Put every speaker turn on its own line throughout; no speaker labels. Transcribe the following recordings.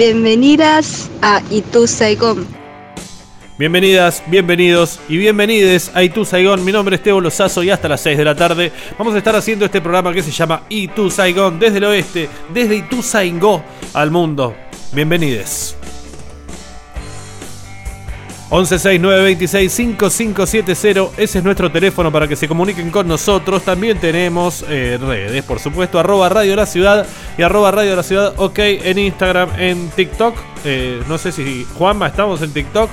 bienvenidas a Itu.
Bienvenidas, bienvenidos y bienvenides a Itu Saigon. Mi nombre es Teo Lozazo y hasta las 6 de la tarde vamos a estar haciendo este programa que se llama Itu Saigon desde el oeste, desde Itu Saingó al mundo. Bienvenides. 1169265570, ese es nuestro teléfono para que se comuniquen con nosotros. También tenemos eh, redes, por supuesto, arroba Radio La Ciudad y arroba Radio La Ciudad, ok, en Instagram, en TikTok. Eh, no sé si Juanma, estamos en TikTok.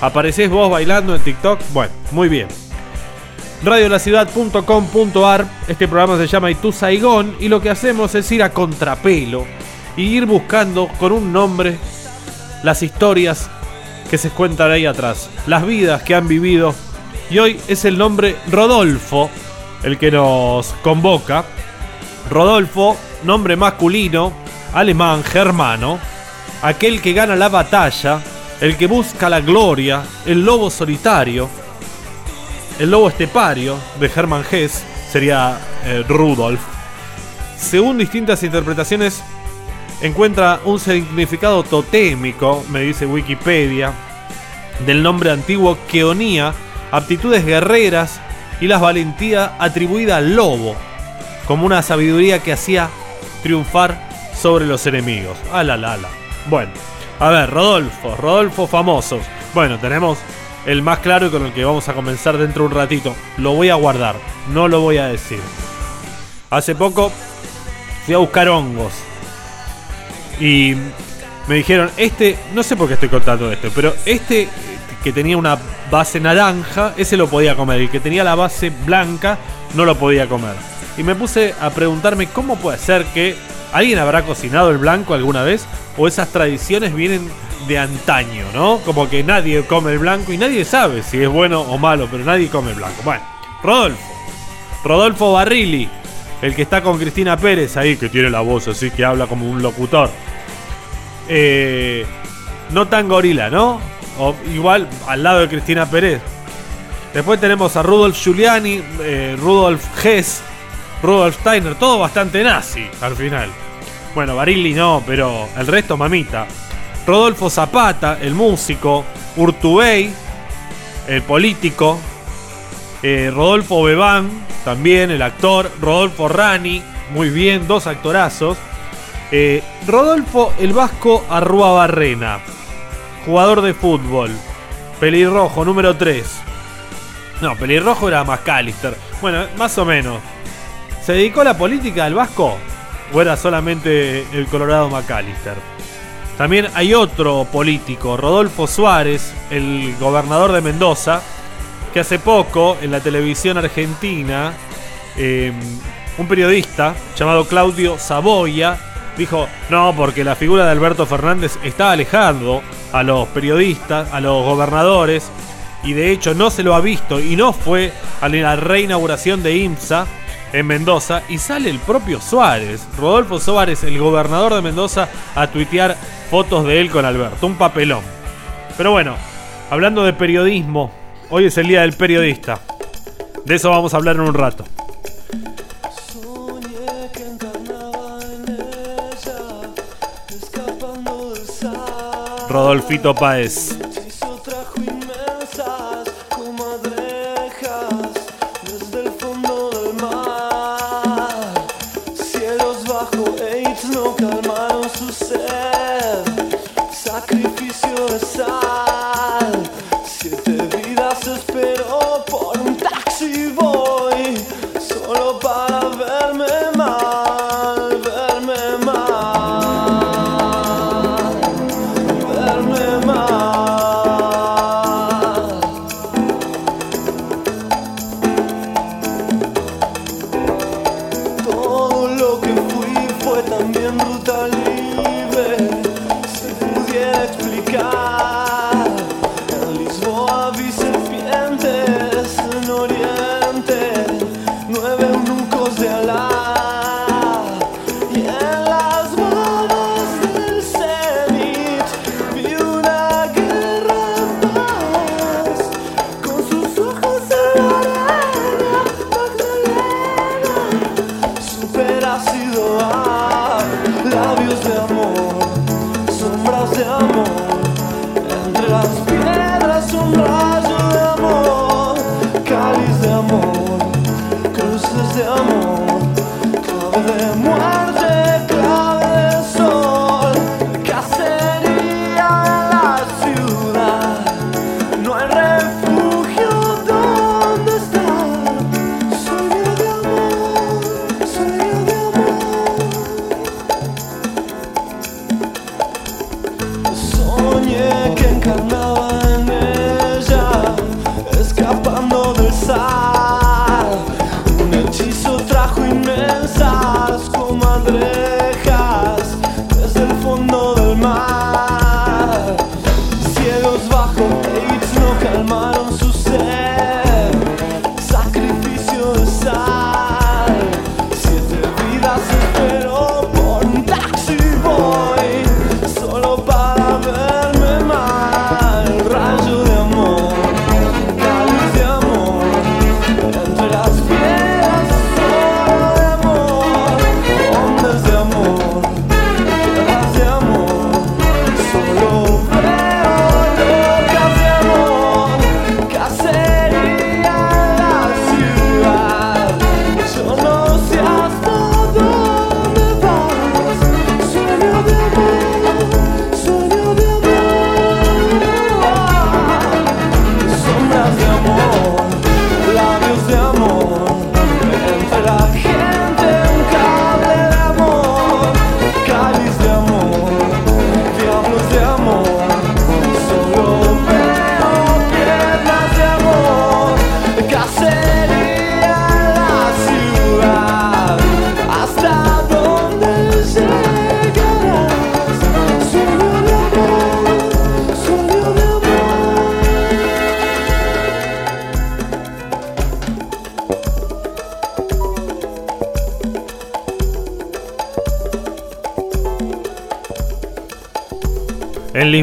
¿Apareces vos bailando en TikTok? Bueno, muy bien. Radiolaciudad.com.ar Este programa se llama Itu Saigón y lo que hacemos es ir a contrapelo y ir buscando con un nombre las historias que se cuentan ahí atrás, las vidas que han vivido. Y hoy es el nombre Rodolfo el que nos convoca. Rodolfo, nombre masculino, alemán, germano, aquel que gana la batalla el que busca la gloria, el lobo solitario, el lobo estepario de Hermann Hesse sería eh, Rudolf. Según distintas interpretaciones, encuentra un significado totémico, me dice Wikipedia, del nombre antiguo que aptitudes guerreras y la valentía atribuida al lobo, como una sabiduría que hacía triunfar sobre los enemigos. Ala, la, la. Bueno, a ver, Rodolfo, Rodolfo famosos. Bueno, tenemos el más claro y con el que vamos a comenzar dentro de un ratito. Lo voy a guardar, no lo voy a decir. Hace poco fui a buscar hongos. Y me dijeron, este, no sé por qué estoy contando esto, pero este que tenía una base naranja, ese lo podía comer. El que tenía la base blanca, no lo podía comer. Y me puse a preguntarme cómo puede ser que alguien habrá cocinado el blanco alguna vez o esas tradiciones vienen de antaño, ¿no? Como que nadie come el blanco y nadie sabe si es bueno o malo, pero nadie come el blanco. Bueno, Rodolfo. Rodolfo Barrilli, el que está con Cristina Pérez ahí, que tiene la voz así que habla como un locutor. Eh, no tan gorila, ¿no? Igual al lado de Cristina Pérez. Después tenemos a Rudolf Giuliani, eh, Rudolf Hess, Rudolf Steiner, todo bastante nazi al final. Bueno, Barilli no, pero el resto mamita. Rodolfo Zapata, el músico. Urtubey, el político. Eh, Rodolfo Bebán, también el actor. Rodolfo Rani, muy bien, dos actorazos. Eh, Rodolfo el Vasco Arrua Barrena, jugador de fútbol. Pelirrojo, número 3. No, pelirrojo era McAllister. Bueno, más o menos. ¿Se dedicó a la política del Vasco? ¿O era solamente el Colorado McAllister? También hay otro político, Rodolfo Suárez, el gobernador de Mendoza, que hace poco en la televisión argentina, em, un periodista llamado Claudio Saboya dijo, no, porque la figura de Alberto Fernández está alejando a los periodistas, a los gobernadores, y de hecho no se lo ha visto y no fue a la reinauguración de IMSA en Mendoza y sale el propio Suárez, Rodolfo Suárez, el gobernador de Mendoza, a tuitear fotos de él con Alberto. Un papelón. Pero bueno, hablando de periodismo, hoy es el día del periodista. De eso vamos a hablar en un rato. Rodolfito Páez.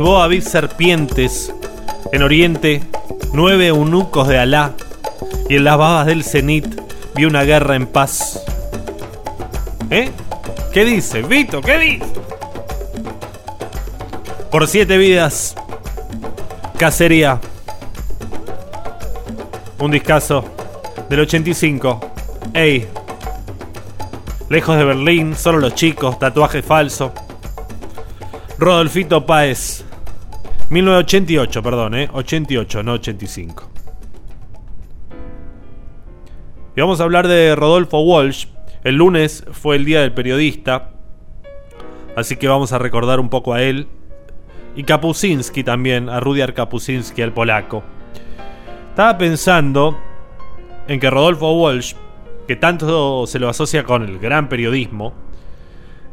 En Lisboa vi serpientes, en Oriente nueve eunucos de Alá, y en las babas del cenit vi una guerra en paz. ¿Eh? ¿Qué dice? Vito, ¿qué dice? Por siete vidas, cacería. Un discazo del 85. Ey. Lejos de Berlín, solo los chicos, tatuaje falso. Rodolfito Páez. 1988, perdón, ¿eh? 88, no 85. Y vamos a hablar de Rodolfo Walsh. El lunes fue el día del periodista. Así que vamos a recordar un poco a él. Y Kapusinski también, a Rudyard Kapusinski, el polaco. Estaba pensando en que Rodolfo Walsh, que tanto se lo asocia con el gran periodismo,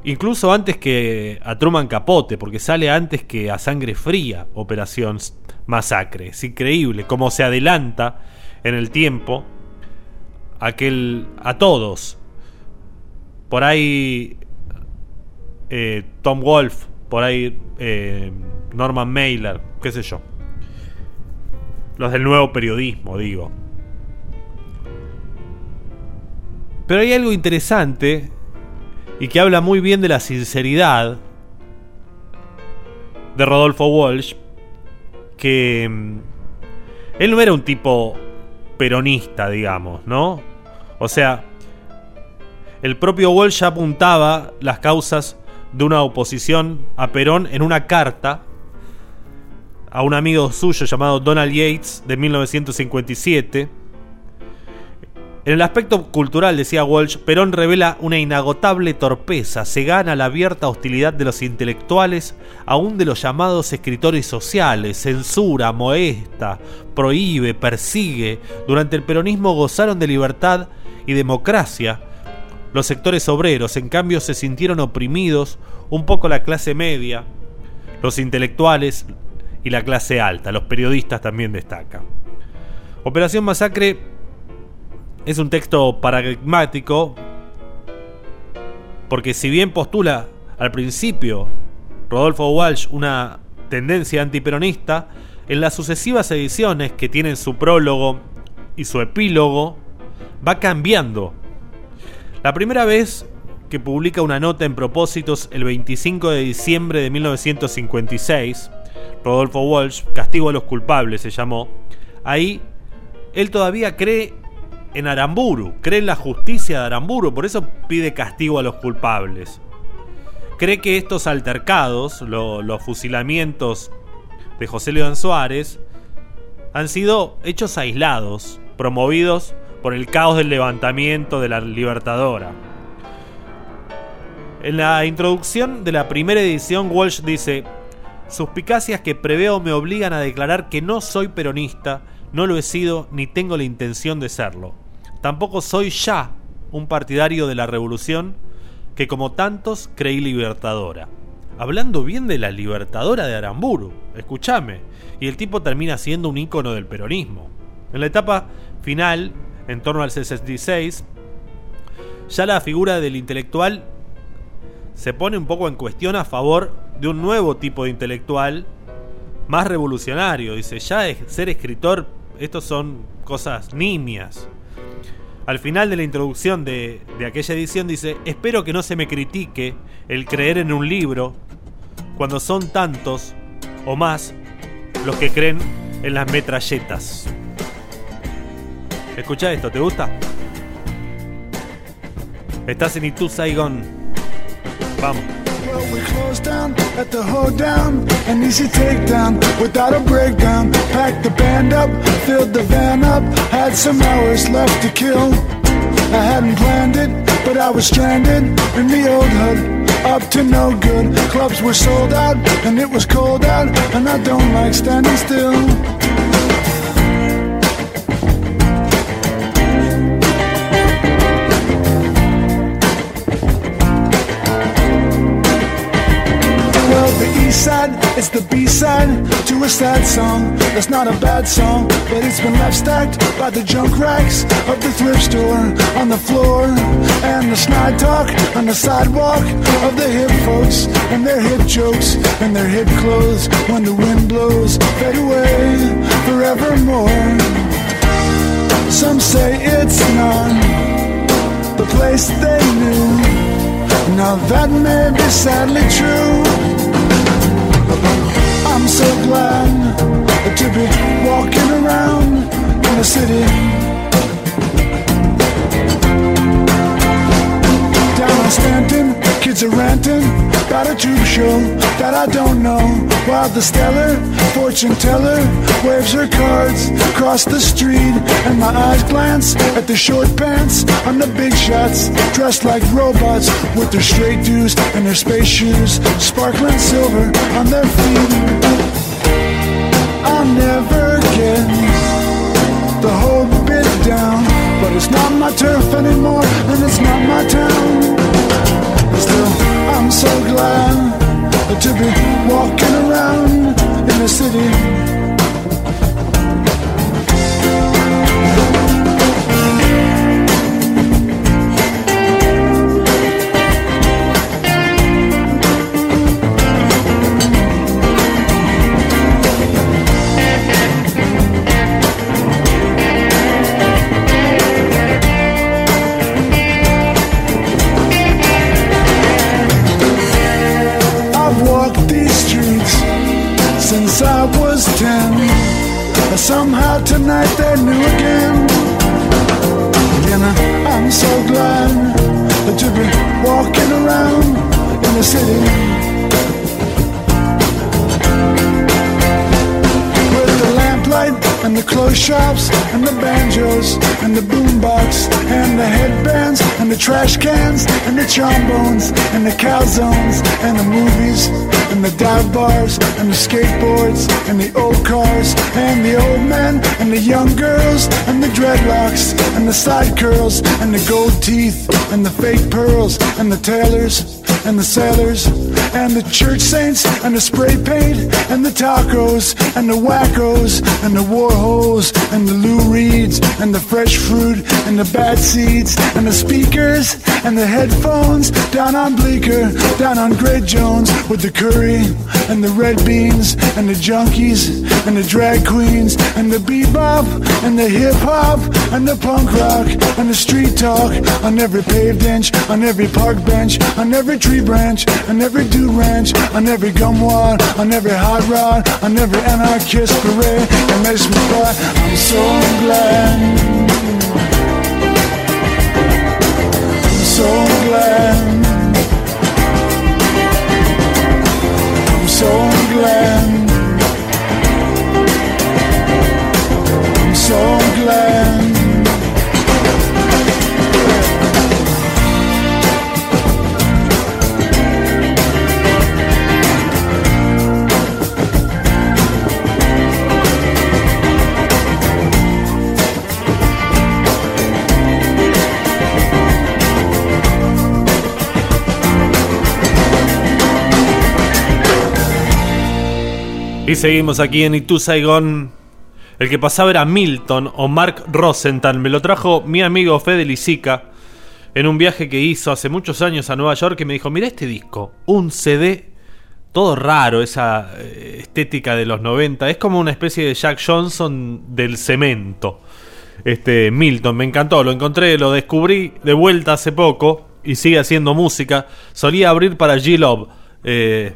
Incluso antes que a Truman Capote, porque sale antes que a Sangre Fría, Operación Masacre. Es increíble cómo se adelanta en el tiempo aquel, a todos. Por ahí eh, Tom Wolf, por ahí eh, Norman Mailer, qué sé yo. Los del nuevo periodismo, digo. Pero hay algo interesante y que habla muy bien de la sinceridad de Rodolfo Walsh, que mm, él no era un tipo peronista, digamos, ¿no? O sea, el propio Walsh apuntaba las causas de una oposición a Perón en una carta a un amigo suyo llamado Donald Yates de 1957 en el aspecto cultural, decía Walsh, Perón revela una inagotable torpeza, se gana la abierta hostilidad de los intelectuales, aún de los llamados escritores sociales, censura, molesta, prohíbe, persigue. Durante el peronismo gozaron de libertad y democracia. Los sectores obreros, en cambio, se sintieron oprimidos, un poco la clase media, los intelectuales y la clase alta, los periodistas también destacan. Operación Masacre es un texto paradigmático porque si bien postula al principio Rodolfo Walsh una tendencia antiperonista, en las sucesivas ediciones que tienen su prólogo y su epílogo va cambiando. La primera vez
que publica una nota en propósitos el 25 de diciembre de 1956, Rodolfo Walsh, Castigo a los culpables se llamó, ahí él todavía cree en Aramburu, cree en la justicia de Aramburu, por eso pide castigo a los culpables. Cree que estos altercados, los fusilamientos de José León Suárez, han sido hechos aislados, promovidos por el caos del levantamiento de la Libertadora. En la introducción de la primera edición, Walsh dice, Suspicacias que preveo me obligan a declarar que no soy peronista, no lo he sido ni tengo la intención de serlo. Tampoco soy ya un partidario de la revolución que como tantos creí libertadora. Hablando bien de la libertadora de Aramburu, escúchame, y el tipo termina siendo un ícono del peronismo. En la etapa final, en torno al 66, ya la figura del intelectual se pone un poco en cuestión a favor de un nuevo tipo de intelectual más revolucionario. Dice, ya ser escritor, estos son cosas nimias. Al final de la introducción de, aquella edición dice, espero que no se me critique el creer en un libro cuando son tantos o más los que creen en las metralletas. Escucha esto, ¿te gusta? Estás en Itu Saigon. Vamos. We closed down at the hoedown, an easy takedown without a breakdown. Packed the band up, filled the van up, had some hours left to kill. I hadn't planned it, but I was stranded in the old hub. Up to no good, clubs were sold out, and it was cold out, and I don't like standing still. A sad song. That's not a bad song, but it's been left stacked by the junk racks of the thrift store on the floor, and the snide talk on the sidewalk of the hip folks and their hip jokes and their hip clothes when the wind blows fade away forevermore. Some say it's not the place they knew. Now that may be sadly true. I'm so glad to be walking around in the city. Down on Stanton, kids are ranting about a tube show that I don't know. While the stellar fortune teller waves her cards across the street, and my eyes glance at the short pants on the big shots, dressed like robots with their straight dues and their space shoes, sparkling silver on their feet. I'll never get the whole bit down, but it's not my turf anymore, and it's not my town. Still, I'm so glad to be walking around in the city. The skateboards and the old cars and the old men and the young girls and the dreadlocks and the side curls and the gold teeth and the fake pearls and the tailors and the sailors and the church saints and the spray paint and the tacos and the wackos and the warhols and the Lou Reeds and the fresh fruit and the bad seeds and the speakers and the headphones down on Bleecker, down on Great Jones with the curry and the red beans and the junkies and the drag queens and the bebop and the hip hop and the punk rock and the street talk on every paved inch, on every park bench, on every tree branch, on every dude ranch, on every gum wad, on every hot rod, on every anarchist parade. And makes me cry. I'm so glad. I'm so glad. old land.
Y seguimos aquí en Itu Saigon. El que pasaba era Milton o Mark Rosenthal. Me lo trajo mi amigo Fede Lisica en un viaje que hizo hace muchos años a Nueva York y me dijo, mira este disco, un CD, todo raro, esa eh, estética de los 90. Es como una especie de Jack Johnson del cemento. Este Milton, me encantó, lo encontré, lo descubrí de vuelta hace poco y sigue haciendo música. Solía abrir para G-Love. Eh,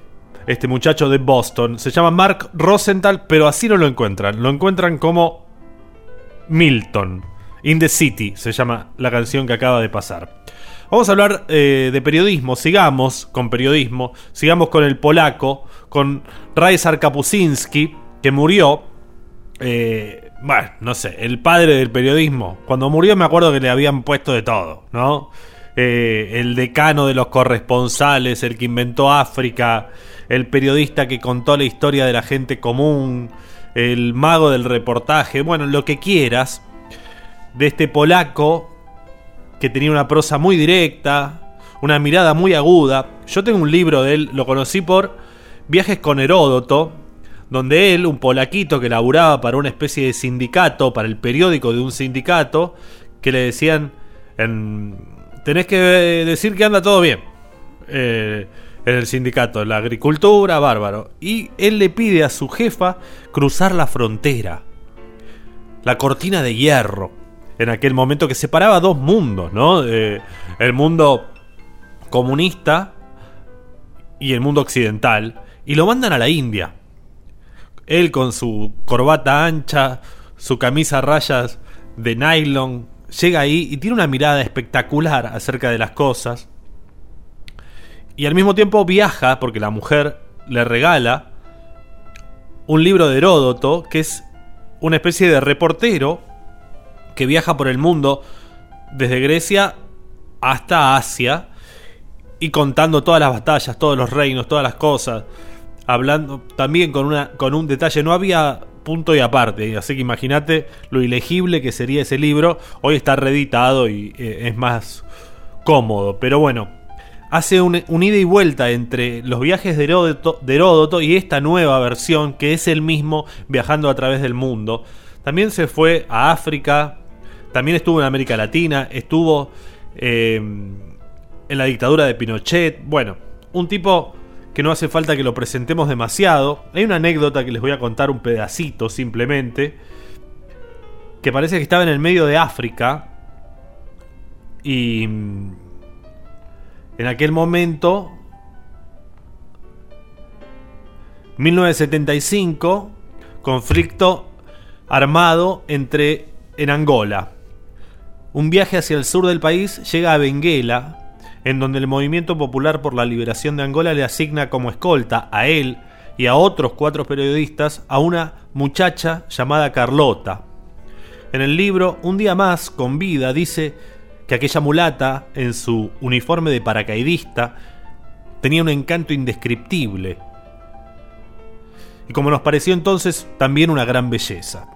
este muchacho de Boston. Se llama Mark Rosenthal, pero así no lo encuentran. Lo encuentran como Milton. In the City se llama la canción que acaba de pasar. Vamos a hablar eh, de periodismo. Sigamos con periodismo. Sigamos con el polaco, con Raisar Kapusinski, que murió. Eh, bueno, no sé, el padre del periodismo. Cuando murió me acuerdo que le habían puesto de todo, ¿no? Eh, el decano de los corresponsales, el que inventó África, el periodista que contó la historia de la gente común, el mago del reportaje, bueno, lo que quieras, de este polaco que tenía una prosa muy directa, una mirada muy aguda. Yo tengo un libro de él, lo conocí por Viajes con Heródoto, donde él, un polaquito que laburaba para una especie de sindicato, para el periódico de un sindicato, que le decían, tenés que decir que anda todo bien. Eh, en el sindicato, la agricultura, bárbaro. Y él le pide a su jefa cruzar la frontera, la cortina de hierro, en aquel momento que separaba dos mundos, ¿no? Eh, el mundo comunista y el mundo occidental, y lo mandan a la India. Él con su corbata ancha, su camisa a rayas de nylon, llega ahí y tiene una mirada espectacular acerca de las cosas y al mismo tiempo viaja, porque la mujer le regala un libro de Heródoto, que es una especie de reportero que viaja por el mundo desde Grecia hasta Asia y contando todas las batallas, todos los reinos, todas las cosas, hablando también con, una, con un detalle, no había punto y aparte, así que imagínate lo ilegible que sería ese libro, hoy está reeditado y eh, es más cómodo, pero bueno, hace un, ida y vuelta entre los viajes de Heródoto, y esta nueva versión que es el mismo viajando a través del mundo. También se fue a África, también estuvo en América Latina, estuvo eh, en la dictadura de Pinochet. Bueno, un tipo que no hace falta que lo presentemos demasiado. Hay una anécdota que les voy a contar un pedacito simplemente, que parece que estaba en el medio de África y en aquel momento, 1975, conflicto armado entre en Angola. Un viaje hacia el sur del país llega a Benguela, en donde el Movimiento Popular por la Liberación de Angola le asigna como escolta a él y a otros cuatro periodistas a una muchacha llamada Carlota. En el libro Un día más con vida dice que aquella mulata, en su uniforme de paracaidista, tenía un encanto indescriptible. Y como nos pareció entonces, también una gran belleza.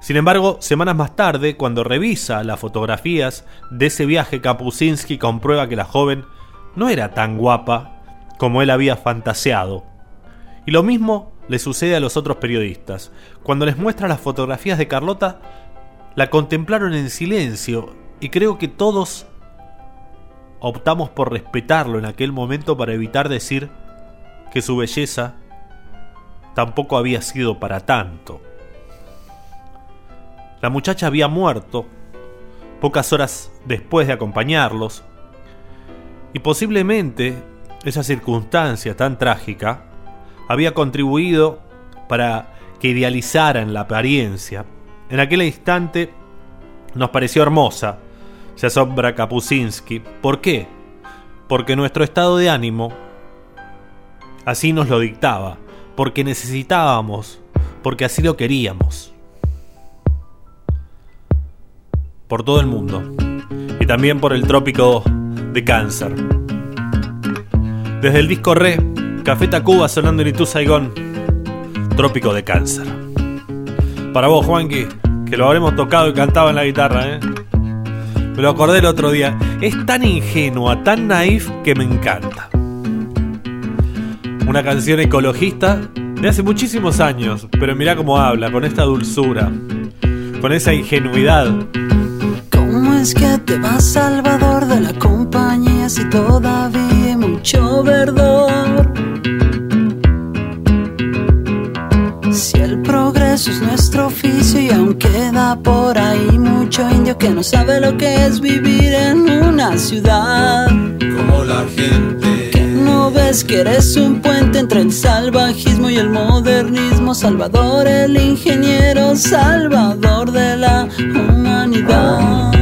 Sin embargo, semanas más tarde, cuando revisa las fotografías de ese viaje, Kapusinski comprueba que la joven no era tan guapa como él había fantaseado. Y lo mismo le sucede a los otros periodistas. Cuando les muestra las fotografías de Carlota, la contemplaron en silencio y creo que todos optamos por respetarlo en aquel momento para evitar decir que su belleza tampoco había sido para tanto. La muchacha había muerto pocas horas después de acompañarlos y posiblemente esa circunstancia tan trágica había contribuido para que idealizaran la apariencia. En aquel instante nos pareció hermosa, se asombra Kapuscinski. ¿Por qué? Porque nuestro estado de ánimo así nos lo dictaba, porque necesitábamos, porque así lo queríamos. Por todo el mundo. Y también por el trópico de cáncer. Desde el disco Re, Café Tacuba sonando en Itu Saigón, Trópico de Cáncer. Para vos, Juanqui, que lo habremos tocado y cantado en la guitarra, ¿eh? Me lo acordé el otro día. Es tan ingenua, tan naif que me encanta. Una canción ecologista de hace muchísimos años, pero mirá cómo habla, con esta dulzura, con esa ingenuidad.
¿Cómo es que te vas, Salvador, de la compañía si todavía hay mucho verdor? Progreso es nuestro oficio y aún queda por ahí mucho indio que no sabe lo que es vivir en una ciudad.
Como la gente.
Que no ves que eres un puente entre el salvajismo y el modernismo. Salvador, el ingeniero, salvador de la humanidad.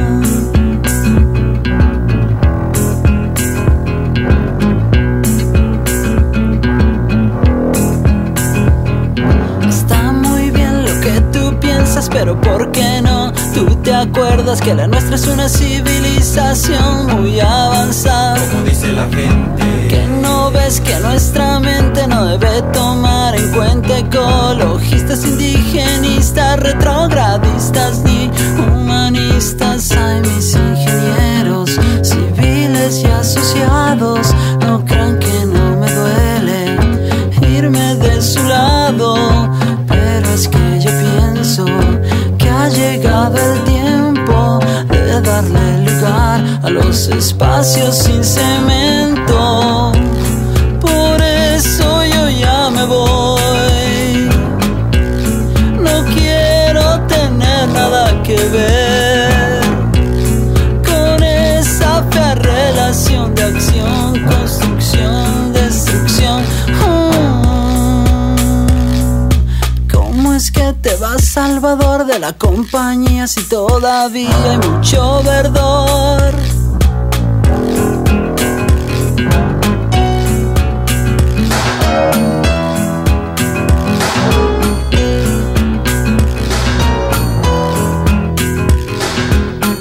Pero ¿por qué no? Tú te acuerdas que la nuestra es una civilización muy avanzada.
Como dice la gente.
Que no ves que nuestra mente no debe tomar en cuenta ecologistas, indigenistas, retrogradistas ni humanistas. Ay, mis ingenieros civiles y asociados, a los espacios sin cemento. Salvador, de la compañía si todavía hay mucho verdor?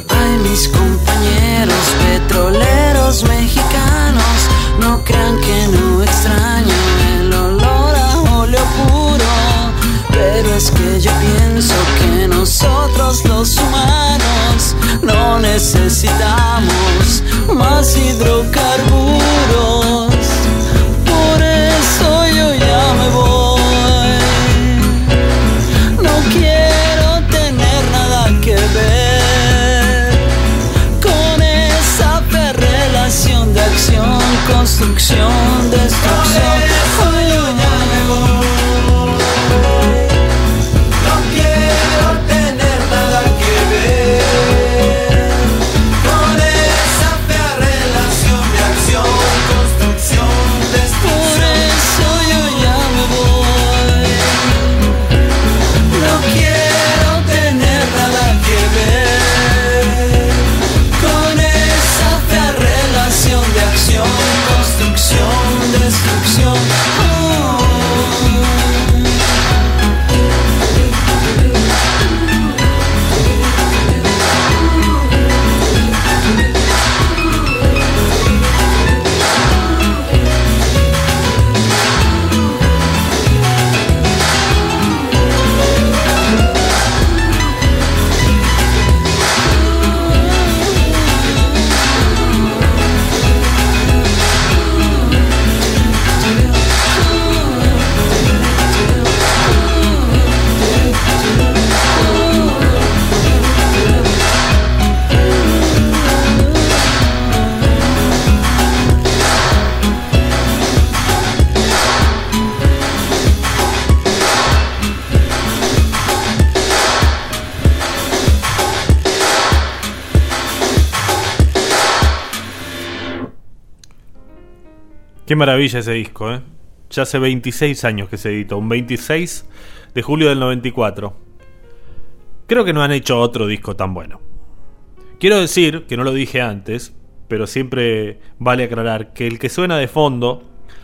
Ay, mis compañeros petroleros mexicanos, no crean que no necesitamos más hidrocarburos.
Qué maravilla ese disco, ¿eh? Ya hace 26 años que se editó, un 26 de julio del 94. Creo que no han hecho otro disco tan bueno. Quiero decir, que no lo dije antes, pero siempre vale aclarar que el que suena de fondo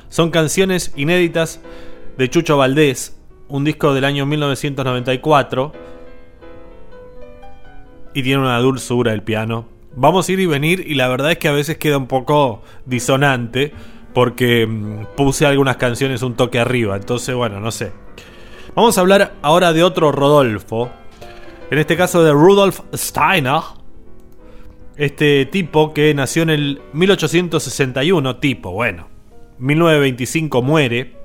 son canciones inéditas de Chucho Valdés, un disco del año 1994, y tiene una dulzura el piano. Vamos a ir y venir y la verdad es que a veces queda un poco disonante porque mm, puse algunas canciones un toque arriba, entonces bueno, no sé. Vamos a hablar ahora de otro Rodolfo, en este caso de Rudolf Steiner, este tipo que nació en el 1861, tipo, bueno, 1925 muere,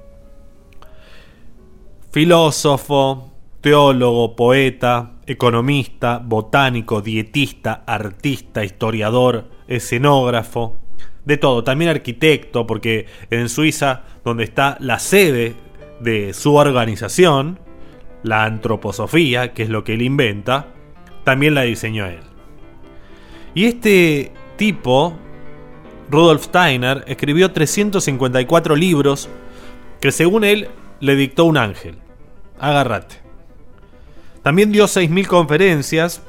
filósofo, teólogo, poeta, economista, botánico, dietista, artista, historiador, escenógrafo, de todo, también arquitecto, porque en Suiza, donde está la sede de su organización, la antroposofía, que es lo que él inventa, también la diseñó él. Y este tipo, Rudolf Steiner, escribió 354 libros que según él le dictó un ángel. Agárrate. También dio 6.000 conferencias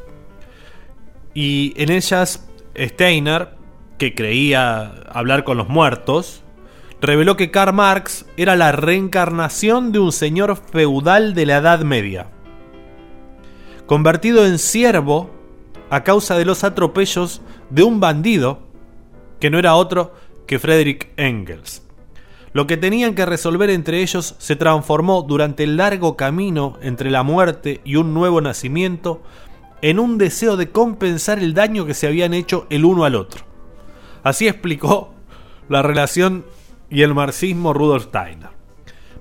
y en ellas Steiner que creía hablar con los muertos, reveló que Karl Marx era la reencarnación de un señor feudal de la Edad Media, convertido en siervo a causa de los atropellos de un bandido que no era otro que Friedrich Engels. Lo que tenían que resolver entre ellos se transformó durante el largo camino entre la muerte y un nuevo nacimiento en un deseo de compensar el daño que se habían hecho el uno al otro. Así explicó la relación y el marxismo Rudolf Steiner.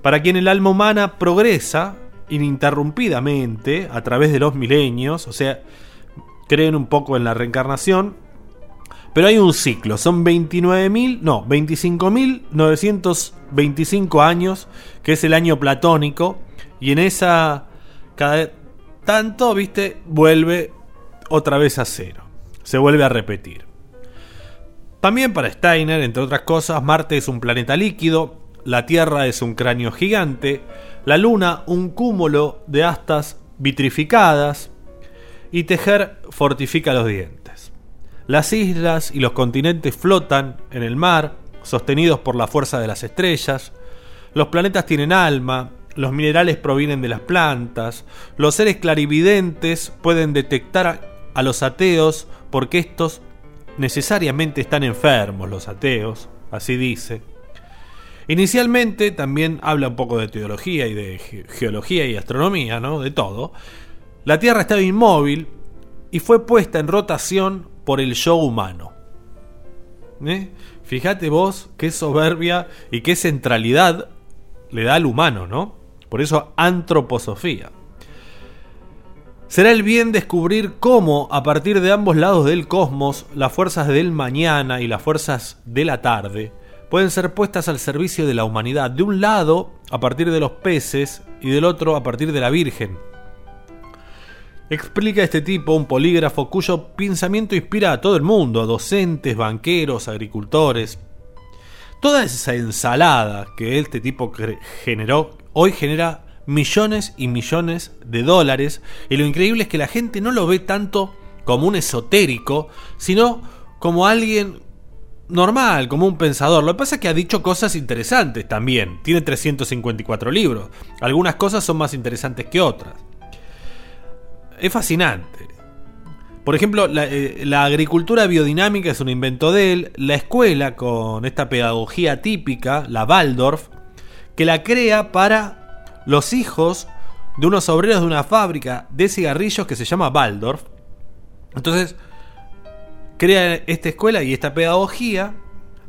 Para quien el alma humana progresa ininterrumpidamente a través de los milenios, o sea, creen un poco en la reencarnación, pero hay un ciclo, son 29.000, no, 25.925 años, que es el año platónico, y en esa, cada tanto, viste, vuelve otra vez a cero, se vuelve a repetir. También para Steiner, entre otras cosas, Marte es un planeta líquido, la Tierra es un cráneo gigante, la Luna un cúmulo de astas vitrificadas y tejer fortifica los dientes. Las islas y los continentes flotan en el mar, sostenidos por la fuerza de las estrellas, los planetas tienen alma, los minerales provienen de las plantas, los seres clarividentes pueden detectar a los ateos porque estos necesariamente están enfermos los ateos, así dice. Inicialmente también habla un poco de teología y de geología y astronomía, ¿no? De todo. La Tierra estaba inmóvil y fue puesta en rotación por el yo humano. ¿Eh? Fíjate vos qué soberbia y qué centralidad le da al humano, ¿no? Por eso antroposofía. Será el bien descubrir cómo, a partir de ambos lados del cosmos, las fuerzas del mañana y las fuerzas de la tarde pueden ser puestas al servicio de la humanidad, de un lado a partir de los peces y del otro a partir de la Virgen. Explica este tipo, un polígrafo cuyo pensamiento inspira a todo el mundo, a docentes, banqueros, agricultores. Toda esa ensalada que este tipo generó, hoy genera millones y millones de dólares. Y lo increíble es que la gente no lo ve tanto como un esotérico, sino como alguien normal, como un pensador. Lo que pasa es que ha dicho cosas interesantes también. Tiene 354 libros. Algunas cosas son más interesantes que otras. Es fascinante. Por ejemplo, la, eh, la, agricultura biodinámica es un invento de él. La escuela, con esta pedagogía típica, la Waldorf, que la crea para los hijos de unos obreros de una fábrica de cigarrillos que se llama Waldorf. Entonces, crea esta escuela y esta pedagogía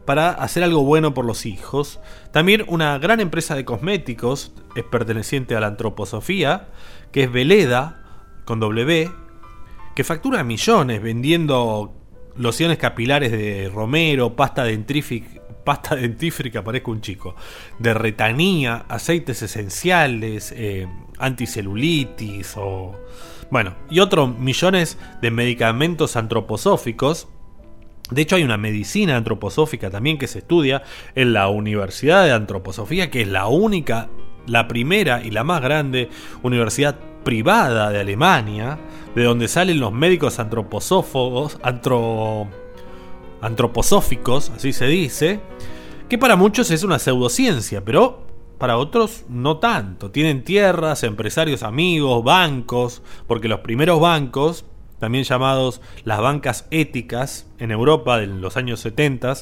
para hacer algo bueno por los hijos. También una gran empresa de cosméticos es perteneciente a la antroposofía, que es Veleda, con W, que factura millones vendiendo lociones capilares de romero, pasta dentrífica pasta dentífrica, parezco un chico, de retanía, aceites esenciales, eh, anticelulitis o... Bueno, y otros millones de medicamentos antroposóficos. De hecho, hay una medicina antroposófica también que se estudia en la Universidad de Antroposofía, que es la única, la primera y la más grande universidad privada de Alemania, de donde salen los médicos antroposófagos, antro, antroposóficos, así se dice, que para muchos es una pseudociencia, pero para otros no tanto. Tienen tierras, empresarios amigos, bancos, porque los primeros bancos, también llamados las bancas éticas en Europa en los años 70,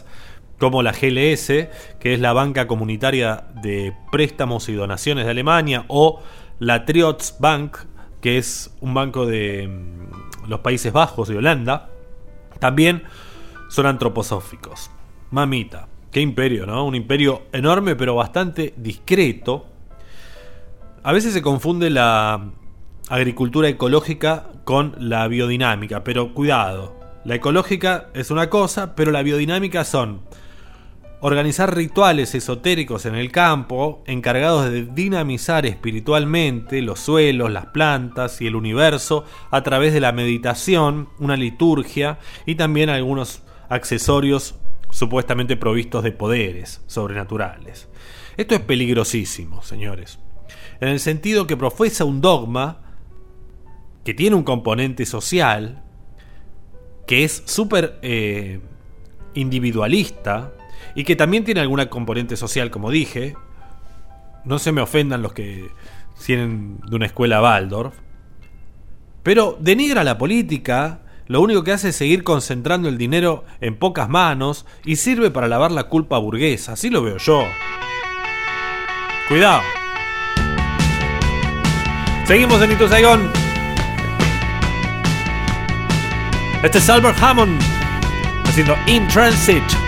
como la GLS, que es la banca comunitaria de préstamos y donaciones de Alemania, o la Triodos Bank, que es un banco de mm, los Países Bajos y Holanda, también son antroposóficos. Mamita, qué imperio, ¿no? Un imperio enorme pero bastante discreto. A veces se confunde la agricultura ecológica con la biodinámica, pero cuidado. La ecológica es una cosa, pero la biodinámica son organizar rituales esotéricos en el campo, encargados de dinamizar espiritualmente los suelos, las plantas y el universo a través de la meditación, una liturgia y también algunos accesorios supuestamente provistos de poderes sobrenaturales. Esto es peligrosísimo, señores, en el sentido que profesa un dogma que tiene un componente social, que es súper eh, individualista, y que también tiene alguna componente social, como dije. No se me ofendan los que tienen de una escuela Waldorf. Pero denigra la política, lo único que hace es seguir concentrando el dinero en pocas manos y sirve para lavar la culpa burguesa, así lo veo yo. Cuidado. Seguimos en Itu Saigon. Este es Albert Hammond haciendo In Transit.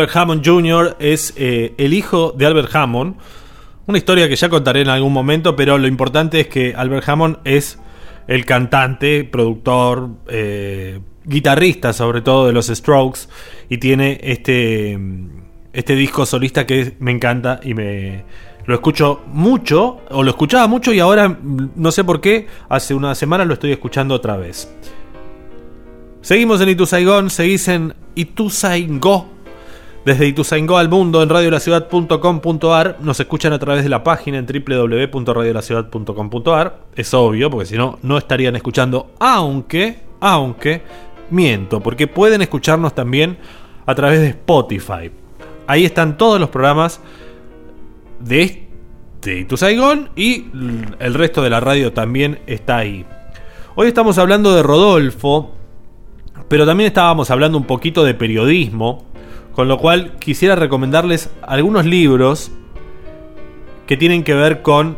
Albert Hammond Jr. es eh, el hijo de Albert Hammond. Una historia que ya contaré en algún momento, pero lo importante es que Albert Hammond es el cantante, productor, eh, guitarrista sobre todo de los Strokes y tiene este, este disco solista que me encanta y me lo escucho mucho, o lo escuchaba mucho y ahora mm, no sé por qué, hace una semana lo estoy escuchando otra vez. Seguimos en Ituzaingón, seguís en Ituzaingó. Desde Ituzaingó al mundo en radiolaciudad.com.ar nos escuchan a través de la página en www.radiolaciudad.com.ar. Es obvio, porque si no, no estarían escuchando, aunque, aunque, miento, porque pueden escucharnos también a través de Spotify. Ahí están todos los programas de este Ituzaingón y el resto de la radio también está ahí. Hoy estamos hablando de Rodolfo, pero también estábamos hablando un poquito de periodismo, con lo cual quisiera recomendarles algunos libros que tienen que ver con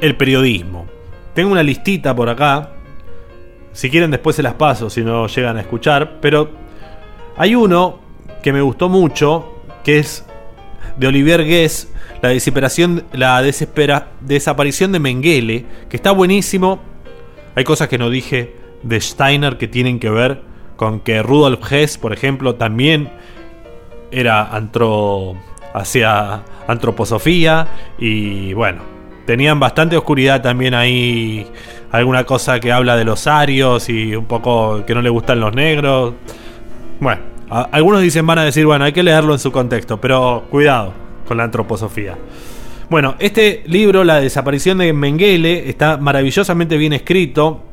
el periodismo. Tengo una listita por acá, si quieren después se las paso si no llegan a escuchar, pero hay uno que me gustó mucho, que es de Olivier Guess, la desesperación, la desespera, desaparición de Mengele, que está buenísimo. Hay cosas que no dije de Steiner que tienen que ver con que Rudolf Hess, por ejemplo, también era antro hacia antroposofía y bueno, tenían bastante oscuridad también ahí alguna cosa que habla de los arios y un poco que no le gustan los negros. Bueno, algunos dicen van a decir, bueno, hay que leerlo en su contexto, pero cuidado con la antroposofía. Bueno, este libro, La desaparición de Mengele, está maravillosamente bien escrito.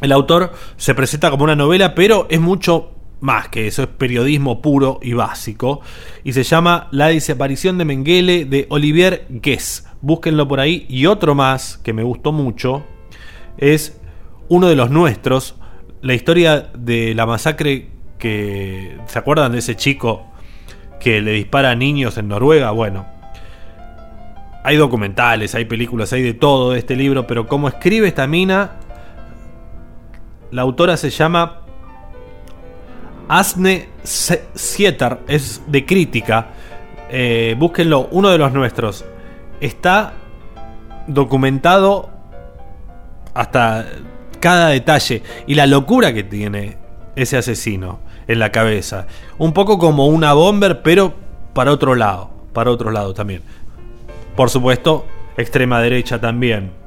El autor se presenta como una novela, pero es mucho más que eso, es periodismo puro y básico. Y se llama La desaparición de Mengele de Olivier Guess. Búsquenlo por ahí. Y otro más que me gustó mucho es uno de los nuestros, la historia de la masacre que... ¿Se acuerdan de ese chico que le dispara a niños en Noruega? Bueno, hay documentales, hay películas, hay de todo de este libro, pero como escribe esta mina, la autora se llama Asne Sietar, es de crítica. Eh, búsquenlo, uno de los nuestros. Está documentado hasta cada detalle y la locura que tiene ese asesino en la cabeza. Un poco como una bomber, pero para otro lado, para otro lado también. Por supuesto, extrema derecha también.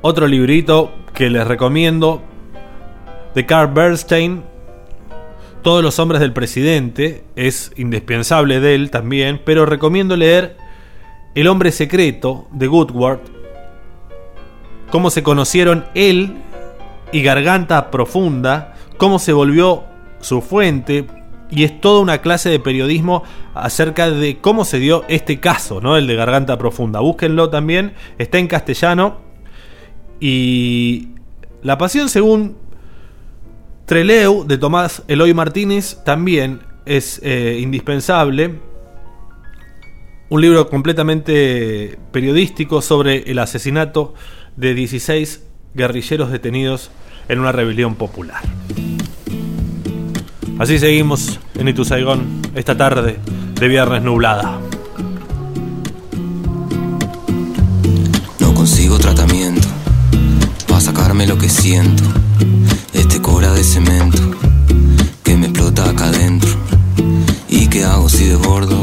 Otro librito que les recomiendo de Carl Bernstein, Todos los hombres del presidente, es indispensable de él también, pero recomiendo leer El hombre secreto de Woodward, cómo se conocieron él y Garganta Profunda, cómo se volvió su fuente, y es toda una clase de periodismo acerca de cómo se dio este caso, ¿no? El de Garganta Profunda. Búsquenlo también, está en castellano. Y La Pasión según Treleu de Tomás Eloy Martínez también es eh, indispensable. Un libro completamente periodístico sobre el asesinato de 16 guerrilleros detenidos en una rebelión popular. Así seguimos en Ituzaigón esta tarde de viernes nublada.
No consigo sacarme lo que siento. Este cobra de cemento que me explota acá adentro. ¿Y qué hago si desbordo?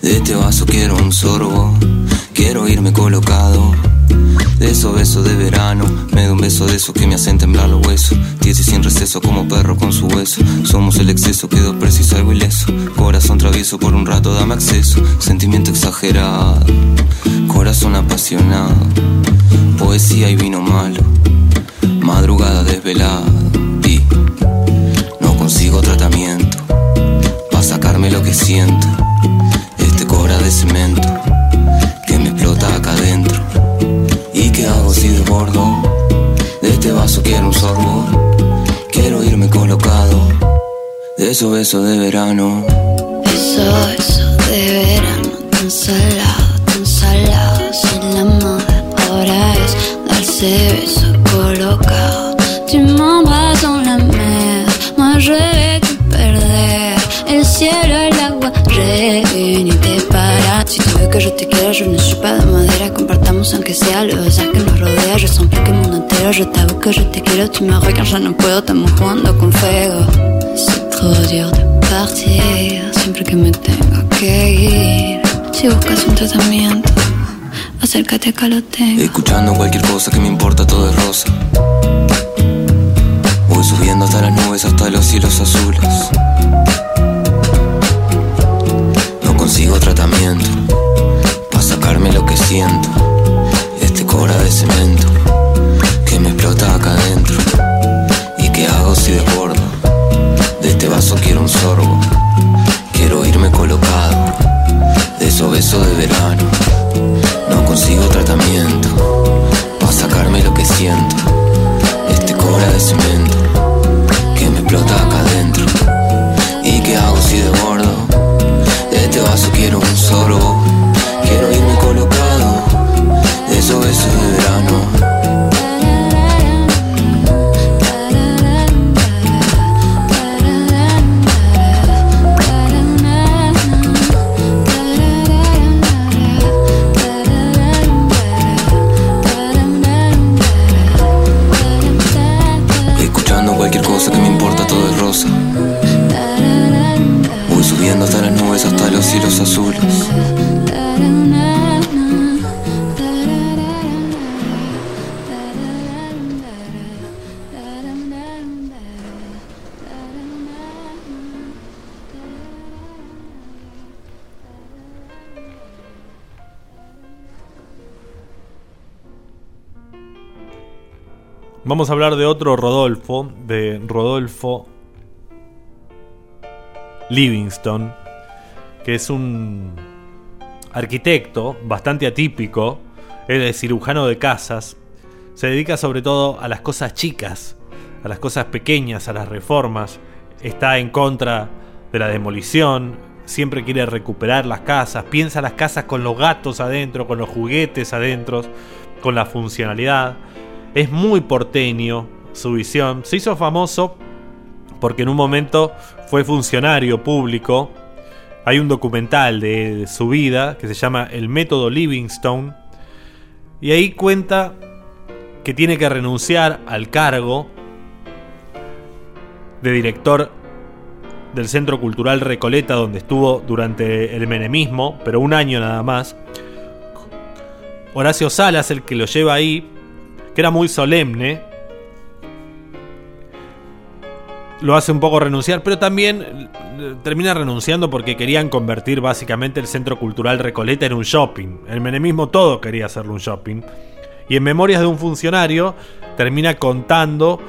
De este vaso quiero un sorbo. Quiero irme colocado. De esos besos de verano, me da un beso de esos que me hacen temblar los huesos. Diez sin receso como perro con su hueso. Somos el exceso, quedo preciso, algo ileso. Corazón travieso por un rato, dame acceso. Sentimiento exagerado, corazón apasionado. Poesía y vino malo, madrugada desvelada. Y no consigo tratamiento para sacarme lo que siento. Este cobra de cemento que me explota acá adentro desbordo. De este vaso quiero un sorbo. Quiero irme colocado. De esos besos de verano.
Eso, besos de verano, tan salado, tan salados. En la moda ahora es darse besos colocados. Tu m'en vas en la mer, más rêve que perder. El cielo, el agua, rêve que je te quiera, ne suis pas de madera. Compartamos aunque sea lo besar que nos rodea. Sens plus que el mundo entero. Je t'avoue que je te quiero. Tu me regardes, ya no puedo. Estamos jugando con fuego. C'est trop dur de partir. Siempre que me tengo que ir. Si buscas un tratamiento, acércate acá lo tengo.
Escuchando cualquier cosa que me importa, todo es rosa. Voy subiendo hasta las nubes, hasta los cielos azules. No consigo tratamiento Este cobra de cemento que me explota acá adentro. ¿Y qué hago si desbordo? De este vaso quiero un sorbo. Quiero irme colocado de esos besos de verano. No consigo tratamiento para sacarme lo que siento. Este cobra de cemento
Vamos a hablar de otro Rodolfo, de Rodolfo Livingston, que es un arquitecto bastante atípico, es cirujano de casas, se dedica sobre todo a las cosas chicas, a las cosas pequeñas, a las reformas, está en contra de la demolición, siempre quiere recuperar las casas, piensa las casas con los gatos adentro, con los juguetes adentro, con la funcionalidad. Es muy porteño su visión. Se hizo famoso porque en un momento fue funcionario público. Hay un documental de su vida que se llama El método Livingstone. Y ahí cuenta que tiene que renunciar al cargo de director del Centro Cultural Recoleta, donde estuvo durante el menemismo, pero un año nada más. Horacio Salas, el que lo lleva ahí, que era muy solemne, lo hace un poco renunciar, pero también eh, termina renunciando porque querían convertir básicamente el Centro Cultural Recoleta en un shopping. El menemismo todo quería hacerlo un shopping. Y en Memorias de un funcionario termina contando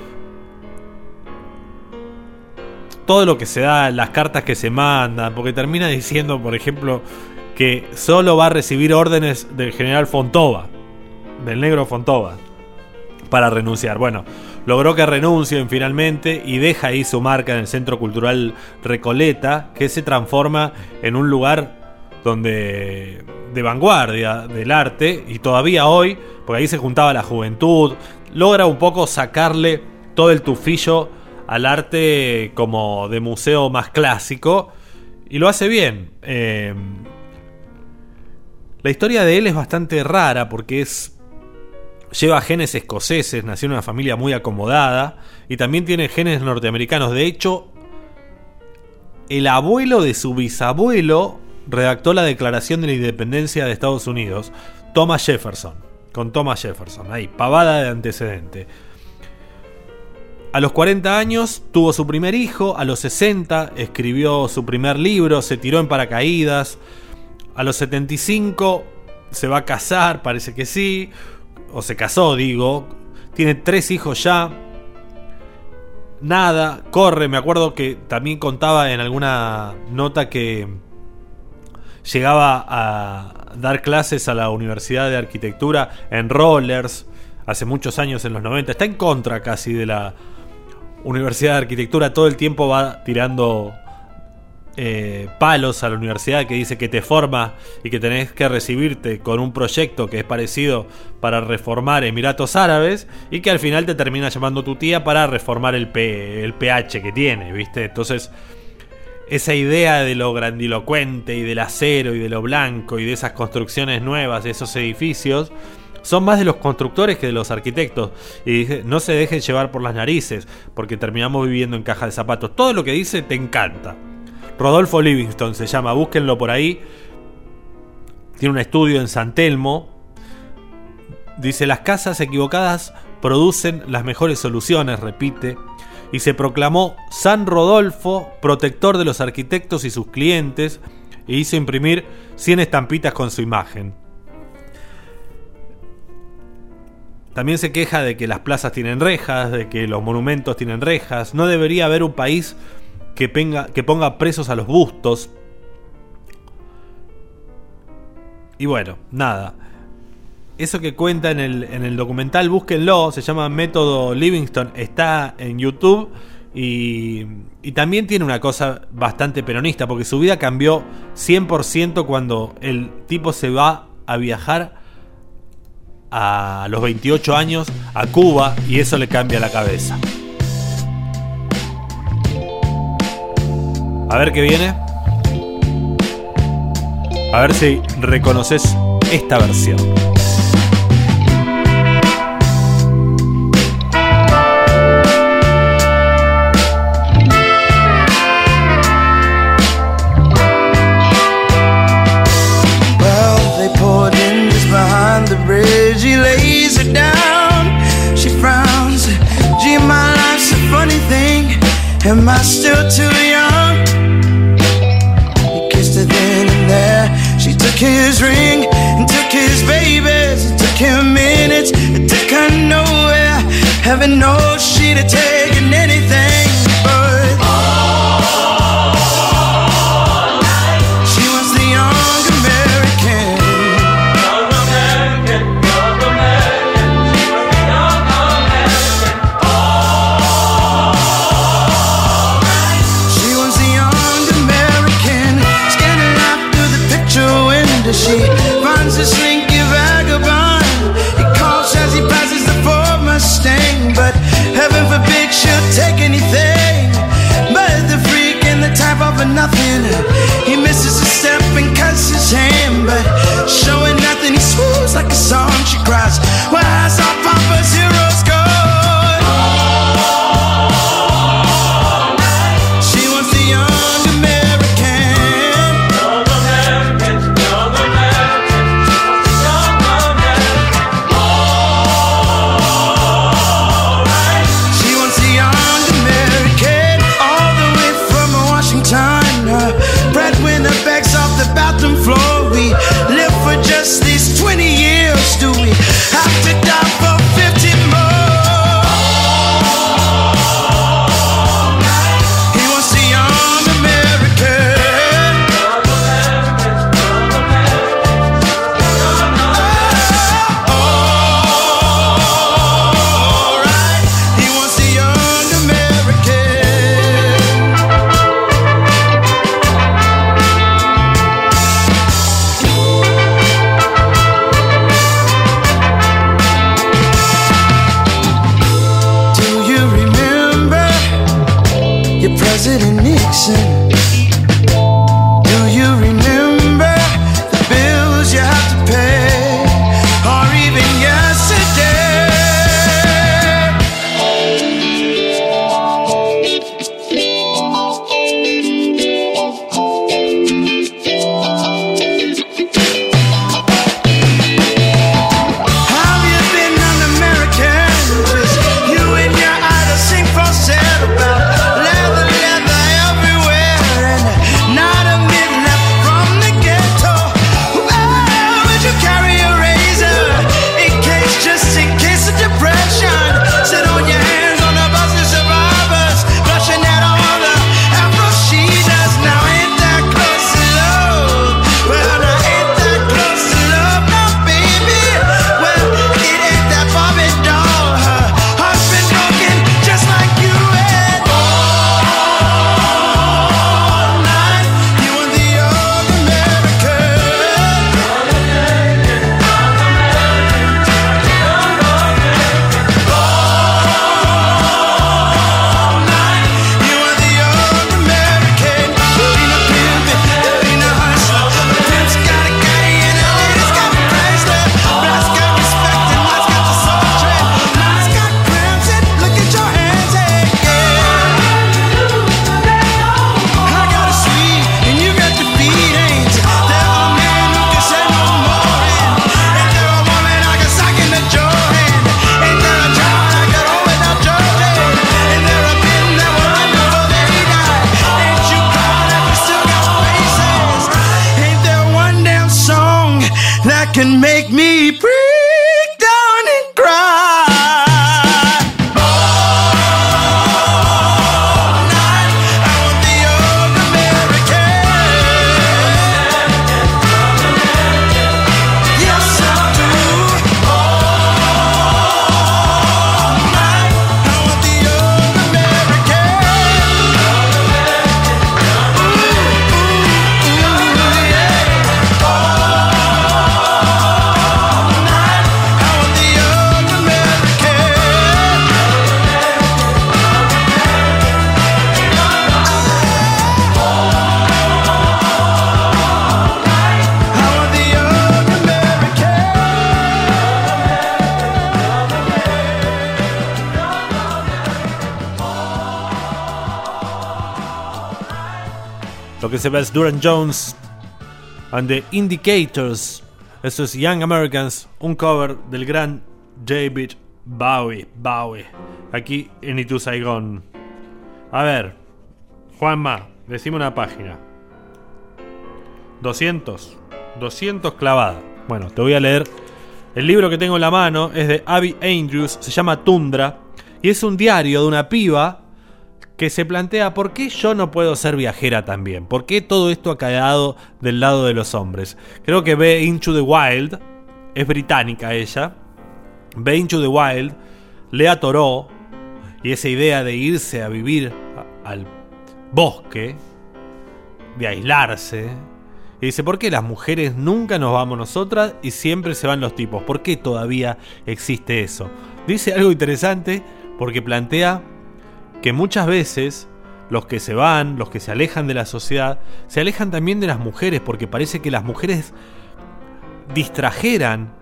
todo lo que se da, las cartas que se mandan, porque termina diciendo, por ejemplo, que solo va a recibir órdenes del general Fontova, del negro Fontova, para renunciar. Bueno, logró que renuncien finalmente y deja ahí su marca en el Centro Cultural Recoleta, que se transforma en un lugar donde de vanguardia del arte y todavía hoy, porque ahí se juntaba la juventud, logra un poco sacarle todo el tufillo al arte como de museo más clásico y lo hace bien. Eh, la historia de él es bastante rara porque es lleva genes escoceses, nació en una familia muy acomodada y también tiene genes norteamericanos. De hecho, el abuelo de su bisabuelo redactó la Declaración de la Independencia de Estados Unidos, Thomas Jefferson, con Thomas Jefferson, ahí, pavada de antecedente. A los 40 años tuvo su primer hijo, a los 60 escribió su primer libro, se tiró en paracaídas, a los 75 se va a casar, parece que sí, o se casó, digo, tiene tres hijos ya, nada, corre, me acuerdo que también contaba en alguna nota que llegaba a dar clases a la Universidad de Arquitectura en rollers, hace muchos años en los 90, está en contra casi de la Universidad de Arquitectura, todo el tiempo va tirando eh, palos a la universidad que dice que te forma y que tenés que recibirte con un proyecto que es parecido para reformar Emiratos Árabes y que al final te termina llamando tu tía para reformar el, P- el pH que tiene, ¿viste? Entonces, esa idea de lo grandilocuente y del acero y de lo blanco y de esas construcciones nuevas, de esos edificios, son más de los constructores que de los arquitectos. Y no se dejen llevar por las narices, porque terminamos viviendo en caja de zapatos. Todo lo que dice te encanta. Rodolfo Livingston se llama, búsquenlo por ahí. Tiene un estudio en San Telmo. Dice, las casas equivocadas producen las mejores soluciones, repite. Y se proclamó San Rodolfo, protector de los arquitectos y sus clientes, e hizo imprimir 100 estampitas con su imagen. También se queja de que las plazas tienen rejas, de que los monumentos tienen rejas. No debería haber un país que, ponga presos a los bustos. Y bueno, nada. Eso que cuenta en el, en el documental, búsquenlo, se llama Método Livingston, está en YouTube y, y también tiene una cosa bastante peronista, porque su vida cambió 100% cuando el tipo se va a viajar a los 28 años a Cuba y eso le cambia la cabeza. A ver qué viene. A ver si reconoces esta versión.
In took his ring and took his babies. It took him minutes. It took her nowhere. Heaven knows she'd have taken anything,
Lo que se ve es Duran Jones and the Indicators. Esto es Young Americans, un cover del gran David Bowie. Bowie. Aquí en Itu Saigon. A ver, Juanma, decime una página. 200. 200 clavada. Bueno, te voy a leer. El libro que tengo en la mano es de Abby Andrews, se llama Tundra. Y es un diario de una piba que se plantea por qué yo no puedo ser viajera también, por qué todo esto ha quedado del lado de los hombres. Creo que ve Into the Wild, es británica ella, ve Into the Wild, le atoró y esa idea de irse a vivir al bosque, de aislarse, y dice, ¿por qué las mujeres nunca nos vamos nosotras y siempre se van los tipos? ¿Por qué todavía existe eso? Dice algo interesante porque plantea que muchas veces los que se van, los que se alejan de la sociedad, se alejan también de las mujeres, porque parece que las mujeres distrajeran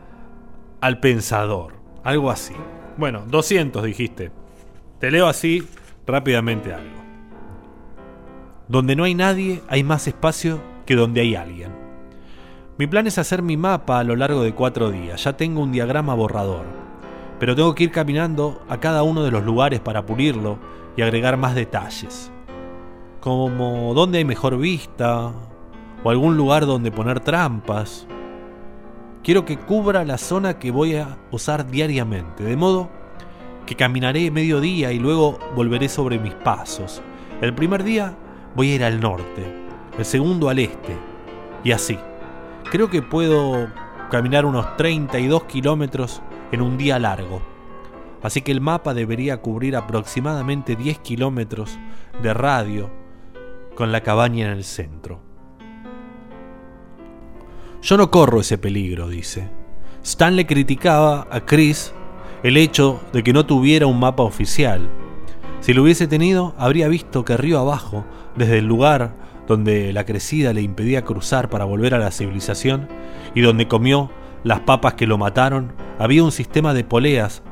al pensador. Algo así. Bueno, 200 dijiste. Te leo así rápidamente algo. Donde no hay nadie, hay más espacio que donde hay alguien. Mi plan es hacer mi mapa a lo largo de cuatro días. Ya tengo un diagrama borrador. Pero tengo que ir caminando a cada uno de los lugares para pulirlo y agregar más detalles. Como dónde hay mejor vista, o algún lugar donde poner trampas. Quiero que cubra la zona que voy a usar diariamente, de modo que caminaré medio día y luego volveré sobre mis pasos. El primer día voy a ir al norte, el segundo al este, y así. Creo que puedo caminar unos 32 kilómetros en un día largo. Así que el mapa debería cubrir aproximadamente 10 kilómetros de radio con la cabaña en el centro. Yo no corro ese peligro, dice. Stan le criticaba a Chris el hecho de que no tuviera un mapa oficial. Si lo hubiese tenido, habría visto que río abajo, desde el lugar donde la crecida le impedía cruzar para volver a la civilización y donde comió las papas que lo mataron, había un sistema de poleas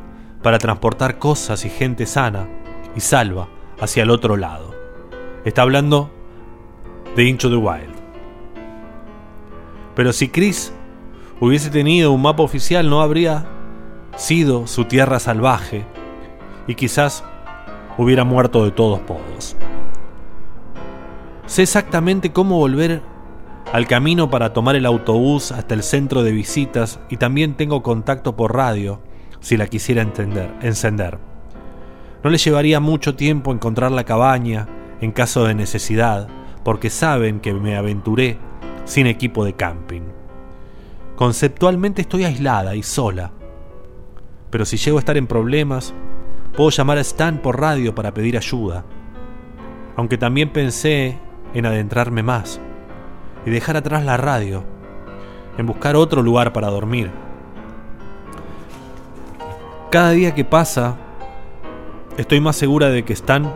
para transportar cosas y gente sana y salva hacia el otro lado. Está hablando de Into the Wild. Pero si Chris hubiese tenido un mapa oficial no habría sido su tierra salvaje y quizás hubiera muerto de todos modos. Sé exactamente cómo volver al camino para tomar el autobús hasta el centro de visitas y también tengo contacto por radio si la quisiera entender, encender. No le llevaría mucho tiempo encontrar la cabaña en caso de necesidad, porque saben que me aventuré sin equipo de camping. Conceptualmente estoy aislada y sola, pero si llego a estar en problemas, puedo llamar a Stan por radio para pedir ayuda. Aunque también pensé en adentrarme más y dejar atrás la radio, en buscar otro lugar para dormir. Cada día que pasa, estoy más segura de que Stan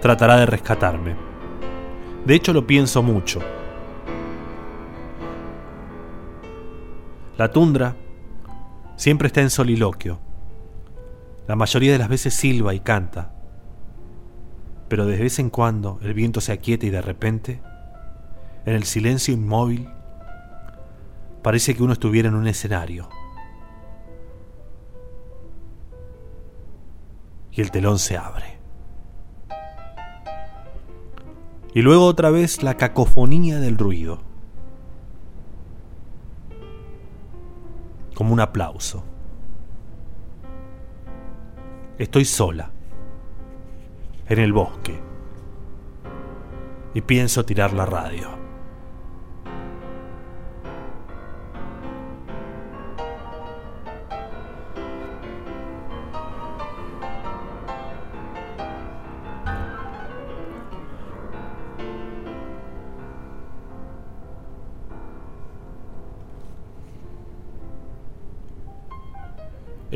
tratará de rescatarme. De hecho, lo pienso mucho. La tundra siempre está en soliloquio. La mayoría de las veces silba y canta. Pero de vez en cuando el viento se aquieta y de repente, en el silencio inmóvil, parece que uno estuviera en un escenario. Y el telón se abre. Y luego otra vez la cacofonía del ruido. como un aplauso. Estoy sola, en el bosque, y pienso tirar la radio.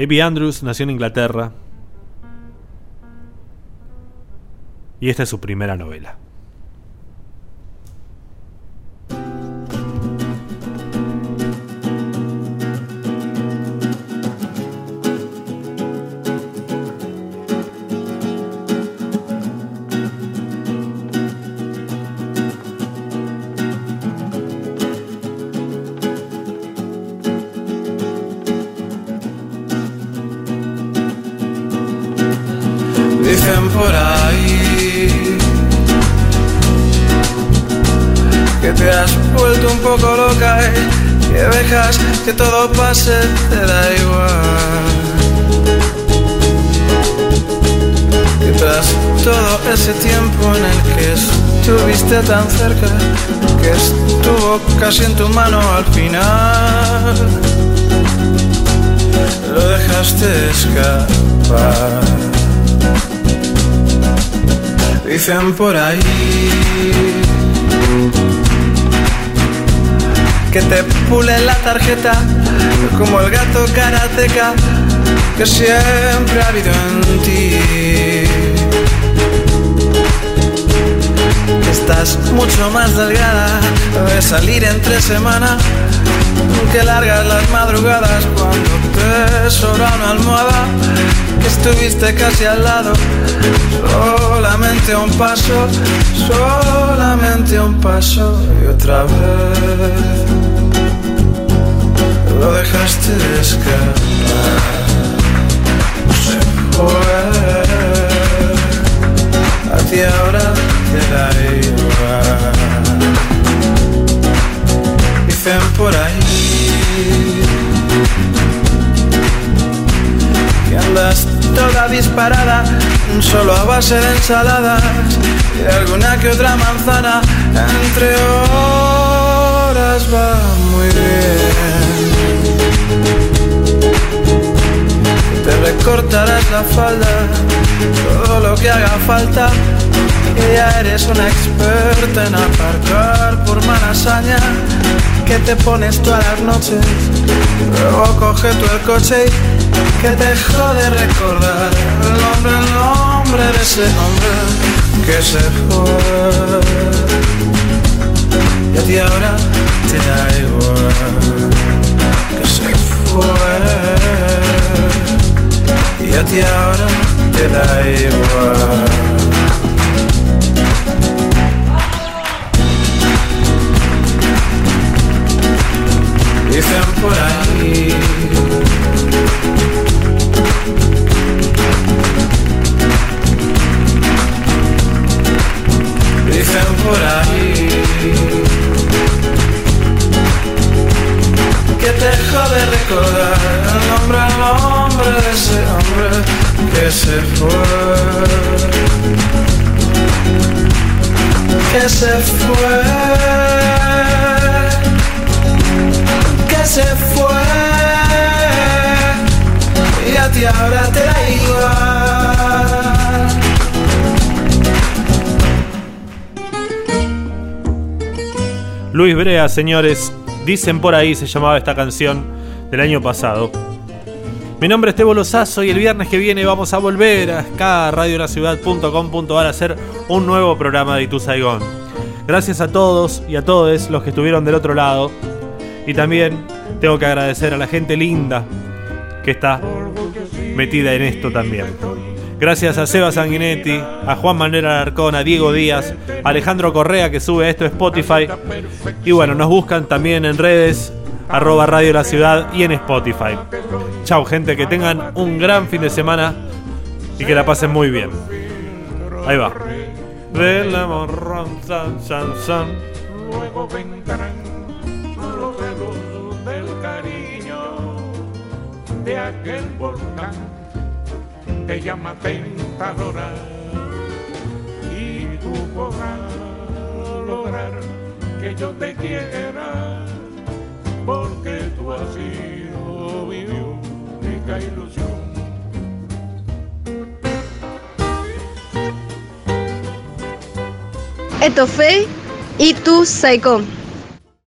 Abby Andrews nació en Inglaterra y esta es su primera novela.
Un poco loca y que dejas que todo pase, te da igual. Que tras todo ese tiempo en el que estuviste tan cerca, que estuvo casi en tu mano al final, lo dejaste escapar. Dicen por ahí que te pule la tarjeta como el gato karateca que siempre ha habido en ti. Estás mucho más delgada de salir entre semana que largas las madrugadas cuando te sobra una almohada estuviste casi al lado solamente un paso solamente un paso y otra vez lo dejaste escapar. Se fue a ti ahora te da igual. Dicen por ahí que andas toda disparada solo a base de ensaladas y alguna que otra manzana entre horas va muy bien te recortarás la falda todo lo que haga falta. Que ya eres una experta en aparcar por malasaña que te pones todas las noches. Luego coge tú el coche y que te jode recordar el nombre, el nombre de ese hombre que se fue. Y a ti ahora te da igual que se fue. Y a ti ahora te da igual. Dicen por ahí
Luis Brea, señores, dicen por ahí se llamaba esta canción del año pasado. Mi nombre es Tebo Lozazo y el viernes que viene vamos a volver acá a radionaciudad.com.ar a hacer un nuevo programa de Itu Saigón. Gracias a todos y a todos los que estuvieron del otro lado. Y también tengo que agradecer a la gente linda que está metida en esto también. Gracias a Seba Sanguinetti, a Juan Manuel Alarcón, a Diego Díaz, a Alejandro Correa que sube esto a Spotify. Y bueno, nos buscan también en redes, arroba Radio La Ciudad y en Spotify. Chau gente, que tengan un gran fin de semana y que la pasen muy bien. Ahí va. Del amor, san, san, san.
Luego vendrán los celos del cariño. de aquel volcán te llama tentadora y tú podrás lograr que yo te quiera porque tú has sido mi única ilusión.
Esto fue Y tu Saigon.